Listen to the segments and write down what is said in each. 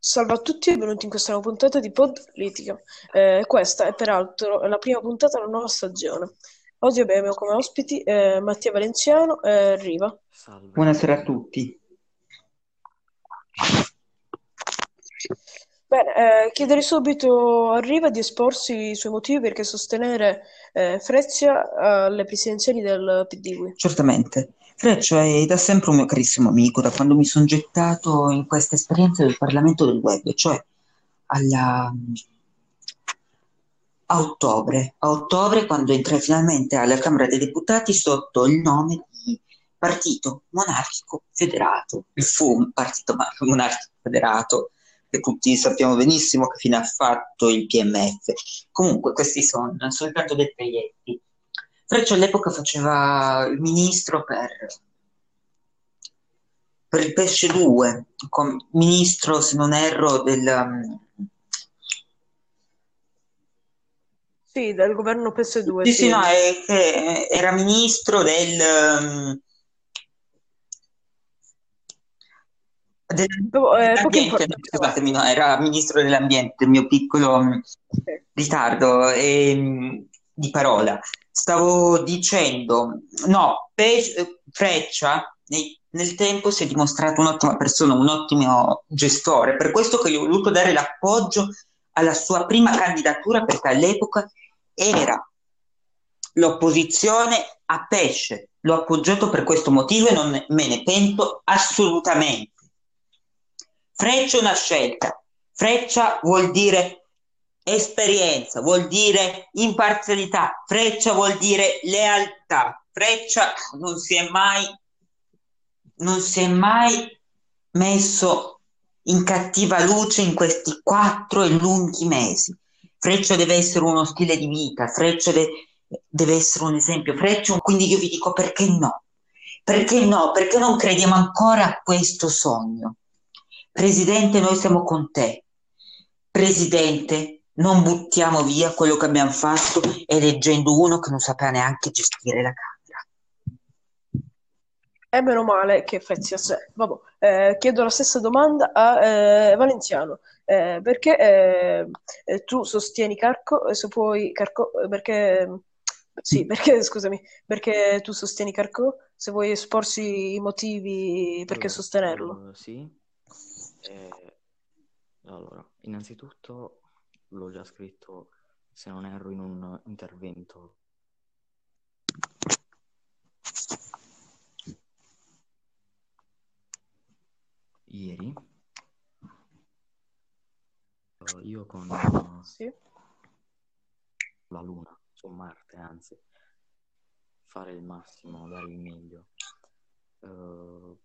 Salve a tutti e benvenuti in questa nuova puntata di Podlitica. Eh, questa è peraltro la prima puntata della nuova stagione. Oggi abbiamo come ospiti eh, Mattia Valenziano e Riva. Salve. Buonasera a tutti. Bene, eh, chiederei subito a Riva di esporsi i suoi motivi perché sostenere eh, Freccia alle presidenziali del PD. Certamente. Freccia è da sempre un mio carissimo amico, da quando mi sono gettato in questa esperienza del Parlamento del Web, cioè alla... a ottobre. A ottobre, quando entrai finalmente alla Camera dei Deputati sotto il nome di Partito Monarchico Federato, il FUM, Partito Monarchico Federato, che tutti sappiamo benissimo che fine ha fatto il PMF. Comunque, questi sono soltanto dettaglietti. Freccia all'epoca faceva il ministro per, per il pesce 2, com- ministro, se non erro, del... um, Sì, del governo PS2, Sì, sì, sì. no, è che era ministro del... um, del- eh, scusatemi, no, era ministro dell'ambiente, il mio piccolo um, Sì. ritardo ehm, di parola. Stavo dicendo, no, Pe- Freccia nei- nel tempo si è dimostrato un'ottima persona, un ottimo gestore, per questo che gli ho voluto dare l'appoggio alla sua prima candidatura, perché all'epoca era l'opposizione a pesce. L'ho appoggiato per questo motivo e non me ne pento assolutamente. Freccia è una scelta. Freccia vuol dire esperienza, vuol dire imparzialità, Freccia vuol dire lealtà. Freccia non si è mai, non si è mai messo in cattiva luce in questi quattro e lunghi mesi. Freccia deve essere uno stile di vita, Freccia de- deve essere un esempio. Freccia, quindi io vi dico perché no? Perché no? Perché non crediamo ancora a questo sogno? Presidente, noi siamo con te. Presidente, non buttiamo via quello che abbiamo fatto eleggendo uno che non sapeva neanche gestire la Camera. E meno male che Freccia c'è. Vabbè, eh, chiedo la stessa domanda a eh, Valenziano. Eh, perché eh, eh, tu sostieni Carco, e se puoi, Carco, eh, perché, sì, perché, scusami, perché tu sostieni Carco, se vuoi esporsi i motivi perché Allora, sostenerlo. eh, sì. Eh, allora, innanzitutto l'ho già scritto, se non erro, in un intervento. Ieri, io con Sì? la Luna su Marte, anzi, fare il massimo, dare il meglio. Eh,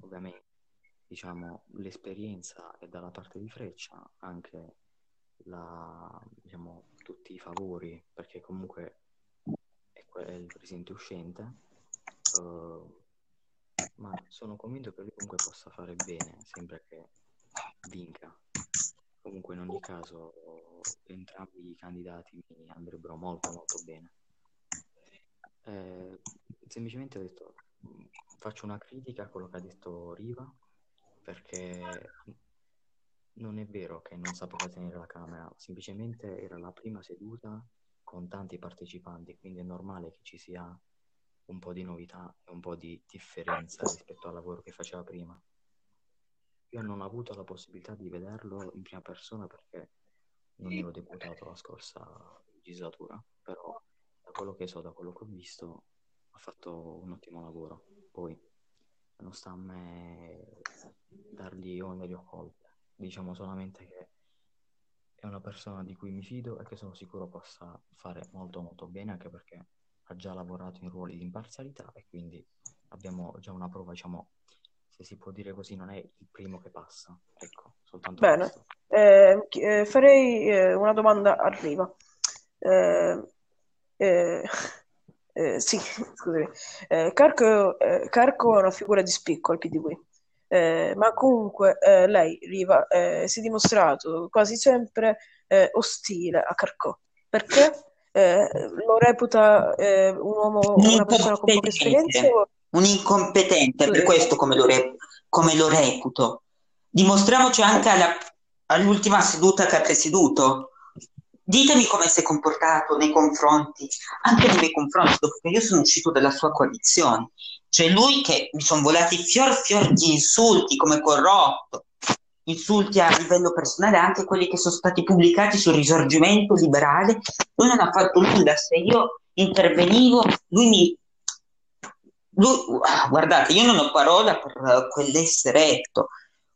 ovviamente, diciamo, l'esperienza è dalla parte di Freccia, anche la, diciamo, tutti i favori, perché comunque è, è il presidente uscente, eh, ma sono convinto che lui comunque possa fare bene, sempre che vinca. Comunque, in ogni caso, entrambi i candidati mi andrebbero molto, molto bene. Eh, semplicemente ho detto, faccio una critica a quello che ha detto Riva, perché non è vero che non sapeva tenere la Camera, semplicemente era la prima seduta con tanti partecipanti, quindi è normale che ci sia un po' di novità e un po' di differenza rispetto al lavoro che faceva prima. Io non ho avuto la possibilità di vederlo in prima persona perché non ero deputato la scorsa legislatura, però da quello che so, da quello che ho visto, ha fatto un ottimo lavoro. Poi non sta a me dargli o colpe, diciamo solamente che è una persona di cui mi fido e che sono sicuro possa fare molto molto bene, anche perché ha già lavorato in ruoli di imparzialità e quindi abbiamo già una prova, diciamo, se si può dire così, non è il primo che passa. Ecco, soltanto Bene. Eh, eh, farei eh, una domanda a Riva. Eh, eh, eh, sì, scusami. Carco, Carco è una figura di spicco al PDW, Eh, ma comunque eh, lei, Riva, eh, si è dimostrato quasi sempre eh, ostile a Carco. Perché? Eh, lo reputa eh, un uomo, Un una persona con poche esperienze? o- un incompetente, per questo come lo, re- come lo reputo. dimostriamoci anche alla, all'ultima seduta che ha presieduto. Ditemi come si è comportato nei confronti, anche nei miei confronti, dopo che io sono uscito dalla sua coalizione. C'è lui che mi sono volati fior fior di insulti come corrotto, insulti a livello personale, anche quelli che sono stati pubblicati sul risorgimento liberale. Lui non ha fatto nulla, se io intervenivo, lui mi... Lui, guardate, io non ho parola per quell'essere etto.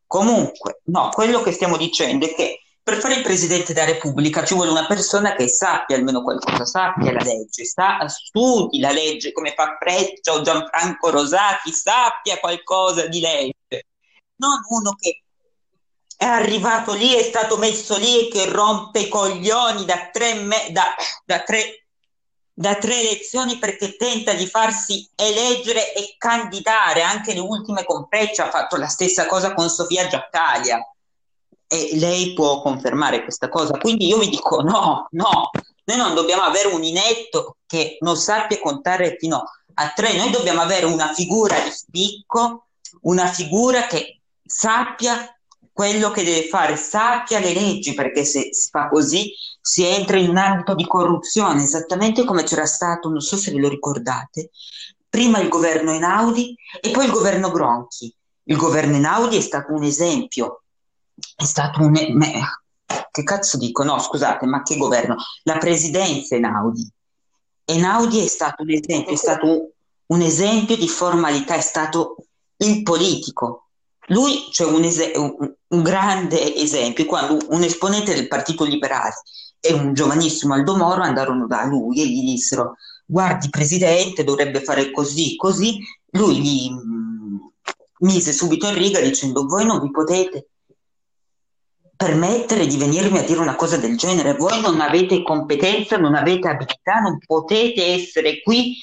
Comunque, no, quello che stiamo dicendo è che per fare il Presidente della Repubblica ci vuole una persona che sappia almeno qualcosa, sappia la legge, sa, studi la legge come fa Freccia o Gianfranco Rosati, sappia qualcosa di legge. Non uno che è arrivato lì, è stato messo lì e che rompe i coglioni da tre, me- da, da tre, da tre elezioni perché tenta di farsi eleggere e candidare. Anche le ultime con Freccia ha fatto la stessa cosa con Sofia Giattalia e lei può confermare questa cosa. Quindi io vi dico no, no, noi non dobbiamo avere un inetto che non sappia contare fino a tre, noi dobbiamo avere una figura di spicco, una figura che sappia quello che deve fare, sappia le leggi, perché se si fa così si entra in un ambito di corruzione, esattamente come c'era stato, non so se ve lo ricordate, prima il governo Einaudi e poi il governo Bronchi. Il governo Einaudi è stato un esempio, è stato un... Che cazzo dico? No, scusate, ma che governo? La presidenza Einaudi. Einaudi è stato un esempio, è stato un, esempio di formalità, è stato il politico, lui c'è un, es- un, grande esempio, quando un esponente del Partito Liberale e un giovanissimo Aldo Moro andarono da lui e gli dissero guardi Presidente, dovrebbe fare così, così, lui gli mh, mise subito in riga dicendo voi non vi potete permettere di venirmi a dire una cosa del genere, voi non avete competenza, non avete abilità, non potete essere qui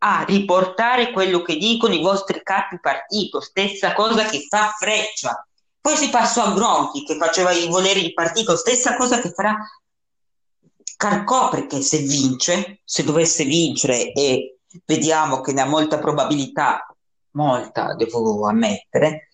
a riportare quello che dicono i vostri capi partito, stessa cosa che fa Freccia. Poi si passò a Gronchi che faceva i voleri di partito, stessa cosa che farà Carcò perché se vince, se dovesse vincere e vediamo che ne ha molta probabilità, molta devo ammettere,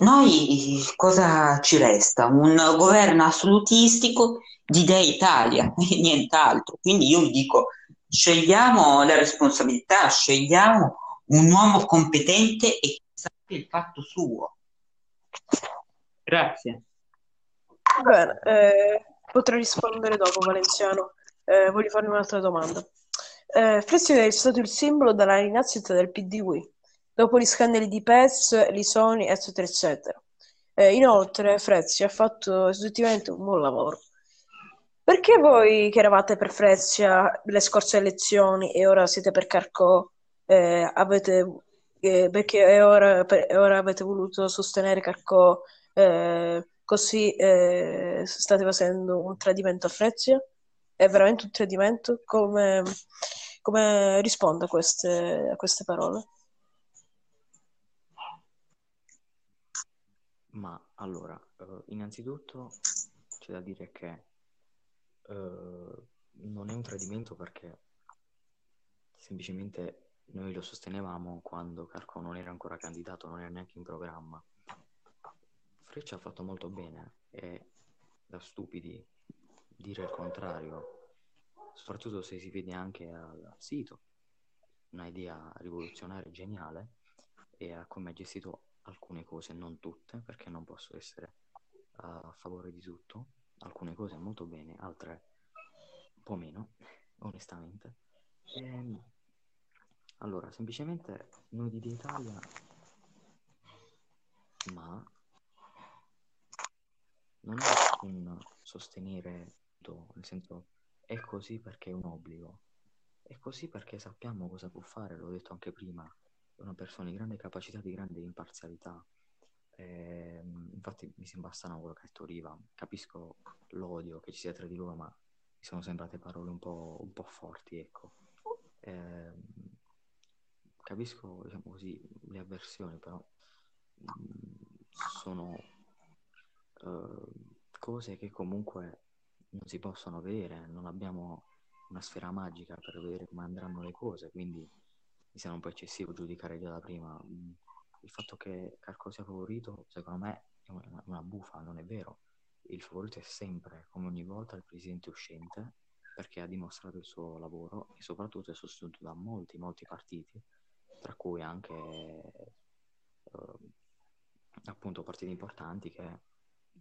noi cosa ci resta? Un governo assolutistico di Dea Italia e nient'altro. Quindi io vi dico, scegliamo la responsabilità, scegliamo un uomo competente e che sappia il fatto suo. Grazie. Bene, eh, potrei rispondere dopo, Valenziano. Eh, voglio farmi un'altra domanda. Eh, Flessio è stato il simbolo della rinascita del PDW, dopo gli scandali di PES, Lisoni, eccetera, eccetera. Eh, inoltre, Frezzi ha fatto effettivamente un buon lavoro. Perché voi che eravate per Freccia le scorse elezioni e ora siete per Carcò, eh, avete, eh, perché ora, per, ora, avete voluto sostenere Carcò, eh, così eh, state facendo un tradimento a Freccia? È veramente un tradimento? Come, come rispondo a queste, a queste parole? Ma allora, uh, innanzitutto c'è da dire che uh, non è un tradimento perché semplicemente noi lo sostenevamo quando Carco non era ancora candidato, non era neanche in programma. Freccia ha fatto molto bene e da stupidi dire il contrario, soprattutto se si vede anche al sito, una idea rivoluzionaria geniale e a come ha gestito alcune cose, non tutte, perché non posso essere a favore di tutto, alcune cose molto bene, altre un po' meno, onestamente. E, ehm, allora, semplicemente noi di Italia, ma non è un sostenere, nel senso è così perché è un obbligo, è così perché sappiamo cosa può fare, l'ho detto anche prima, una persona di grande capacità, di grande imparzialità, eh, infatti mi sembra strano quello che ha detto Riva. Capisco l'odio che ci sia tra di loro, ma mi sono sembrate parole un po', un po forti, ecco. Eh, capisco, diciamo così, le avversioni, però mm, sono uh, cose che comunque non si possono vedere, non abbiamo una sfera magica per vedere come andranno le cose, quindi mi sembra un po' eccessivo giudicare già da prima. Mh, il fatto che Carco sia favorito, secondo me, è una, bufa, non è vero. Il favorito è sempre, come ogni volta, il presidente uscente, perché ha dimostrato il suo lavoro e soprattutto è sostenuto da molti, molti partiti, tra cui anche eh, appunto partiti importanti che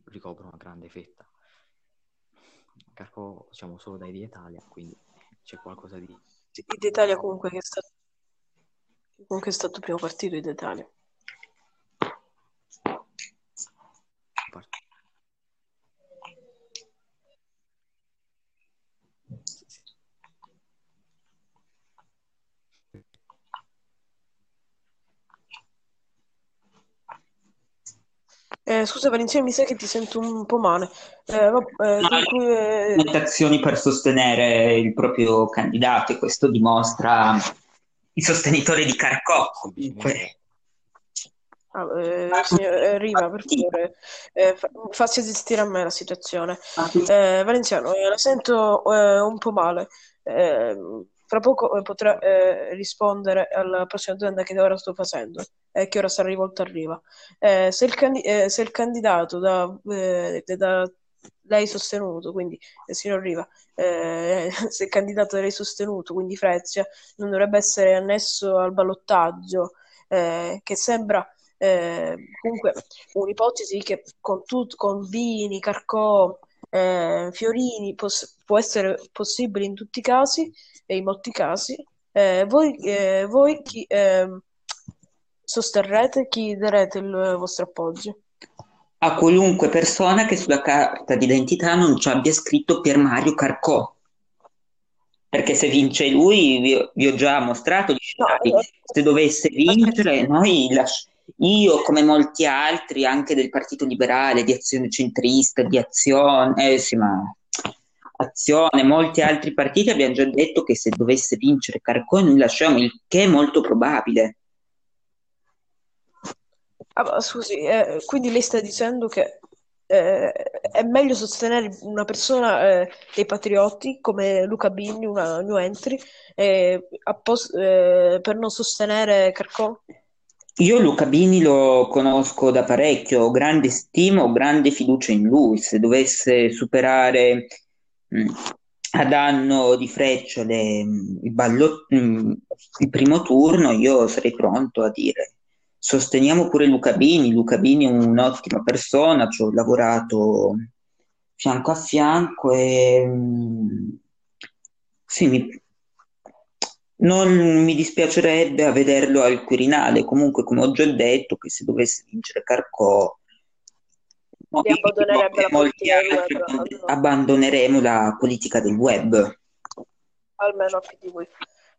ricoprono una grande fetta. Carco siamo solo dai di Italia, quindi c'è qualcosa di... Italia comunque che è stato, comunque è stato il primo partito di Italia. Eh, scusa Valentina, mi sa che ti sento un po' male. Eh, va- eh, dunque, eh, Votazioni per sostenere il proprio candidato e questo dimostra i sostenitori di Carcò. Comunque, ah, eh, signor eh, Riva, per favore, eh, fa- faccia esistere a me la situazione. Eh, Valenziano, eh, la sento eh, un po' male. Eh, fra poco eh, potrà eh, rispondere alla prossima domanda che ora sto facendo e che ora sarà rivolta a Riva. Eh, se il, candi- eh, se il candidato da, eh, da lei sostenuto, quindi il signor Riva, eh, se il candidato da lei sostenuto, quindi Frezia, non dovrebbe essere annesso al ballottaggio, eh, che sembra eh, comunque un'ipotesi che con, tut- con Bini, Carcò, eh, Fiorini pos- può essere possibile in tutti i casi e in molti casi. Eh, voi, eh, voi chi ehm, sosterrete, chi darete il vostro appoggio? A qualunque persona che sulla carta d'identità non ci abbia scritto Pier Mario Carcò. Perché se vince lui, vi, vi ho già mostrato gli scenari. Se dovesse vincere, noi lasci- io, come molti altri, anche del Partito Liberale, di Azione Centrista, di Azione, eh, sì, ma Azione, molti altri partiti abbiamo già detto che se dovesse vincere Carcò, noi lasciamo il che è molto probabile. Ah, scusi, eh, quindi lei sta dicendo che eh, è meglio sostenere una persona eh, dei patriotti come Luca Bini, una new entry, appos- eh, per non sostenere Carcò? Io Luca Bini lo conosco da parecchio, ho grande stima, ho grande fiducia in lui. Se dovesse superare mh, a danno di Freccia le- il, mh, il primo turno, io sarei pronto a dire sosteniamo pure Luca Bini. Luca Bini è un'ottima persona, ci ho lavorato fianco a fianco e mh, sì, mi, non mi dispiacerebbe vederlo al Quirinale. Comunque, come ho già detto, che se dovesse vincere Carcò, abbandonerebbe la politica del web, almeno, almeno a PD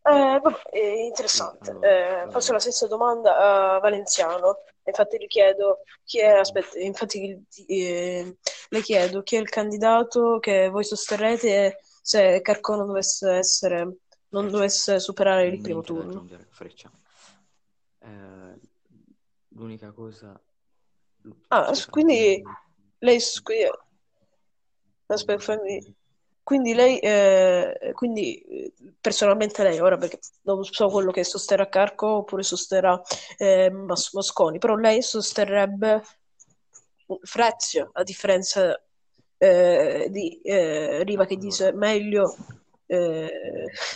Eh, vabbè, interessante. Eh, faccio la stessa domanda a Valenziano. Infatti gli chiedo chi è, aspetta, infatti eh, le chiedo chi è il candidato che voi sosterrete e se Carcò non dovesse essere, non dovesse superare il primo turno. Eh, l'unica cosa, Ah, quindi lei, aspetta, fammi- quindi lei, eh, quindi eh, personalmente lei ora, perché non so quello che sosterrà Carco oppure sosterrà eh, Mas- Mosconi, però lei sosterrebbe Frezio, a differenza eh, di eh, Riva che dice meglio, eh,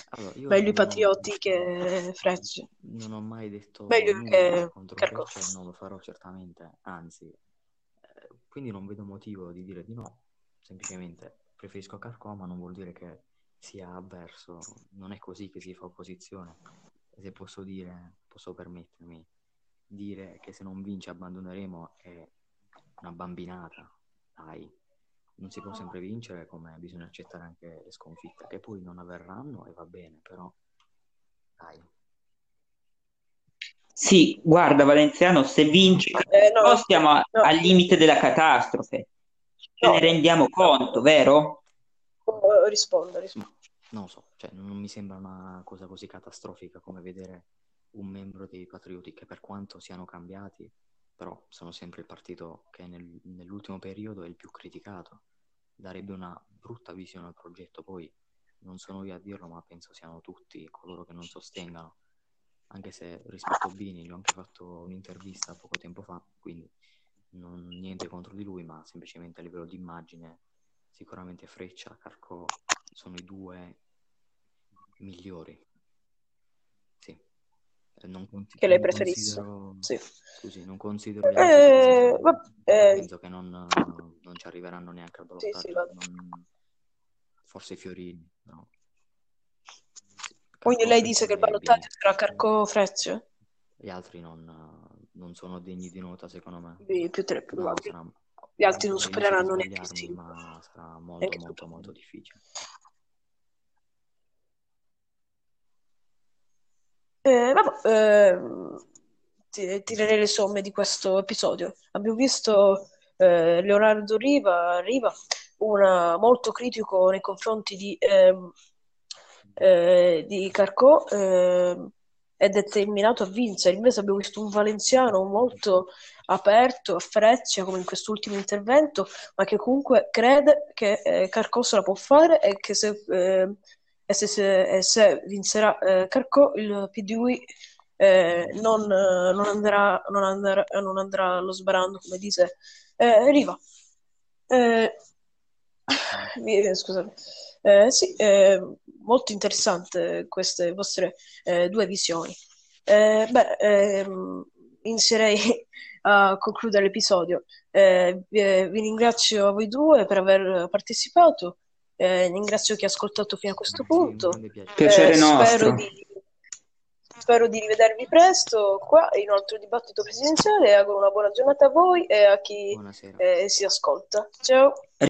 allora, io meglio i non patrioti che Frezio, non ho mai detto meglio che contro Carco. Non lo farò certamente, anzi, eh, quindi non vedo motivo di dire di no, semplicemente preferisco Carcò, ma non vuol dire che sia avverso, non è così che si fa opposizione. Se posso dire, posso permettermi, dire che se non vince abbandoneremo è una bambinata, dai. Non si può sempre vincere, come bisogna accettare anche le sconfitte, che poi non avverranno e va bene, però dai. Sì, guarda Valenziano, se vince Eh, no, stiamo no, al limite della catastrofe. Ce no, ne rendiamo conto, vero? no, rispondo, rispondo. Non lo so, cioè, non mi sembra una cosa così catastrofica come vedere un membro dei Patrioti che per quanto siano cambiati, però sono sempre il partito che nel- nell'ultimo periodo è il più criticato. Darebbe una brutta visione al progetto, poi non sono io a dirlo, ma penso siano tutti coloro che non sostengano anche se rispetto a Bini gli ho anche fatto un'intervista poco tempo fa, quindi non, niente contro di lui, ma semplicemente a livello di immagine sicuramente Freccia, Carco sono i due migliori. Sì. Non consi- che lei considero- Sì. Scusi, non considero Eh, altri va- eh, penso che non, non ci arriveranno neanche a Sì, sì, ballottaggio. va- non- Forse Fiorini, no. Sì, Quindi lei dice che il e ballottaggio sarà Carco Freccia? Gli altri non, non sono degni di nota, secondo me. Di più tre No, probabili. sarà, Gli altri non supereranno neanche Silva. ma sarà molto, molto, tu. molto difficile. Eh, vabbè, ti- tirerei le somme di questo episodio. Abbiamo visto eh, Leonardo Riva, Riva, una, molto critico nei confronti di, ehm, eh, di Carcò ehm, è determinato a vincere. Invece abbiamo visto un Valenziano molto aperto a Freccia, come in quest'ultimo intervento, ma che comunque crede che eh, Carcò se la può fare e che se, eh, e se, se- e se vincerà eh, Carcò, il PDU eh, non, eh, non andrà, non andrà, non andrà allo sbarando, come dice eh, Riva. Eh, scusate. Eh, sì, eh, molto interessante queste vostre eh, due visioni. Eh, beh, ehm, inizierei a concludere l'episodio. Eh, vi, ringrazio a voi due per aver partecipato, ringrazio chi ha ascoltato fino a questo punto. piacere. Eh, spero nostro. di, spero di rivedervi presto qua in un altro dibattito presidenziale. Auguro una buona giornata a voi e a chi si ascolta. Ciao.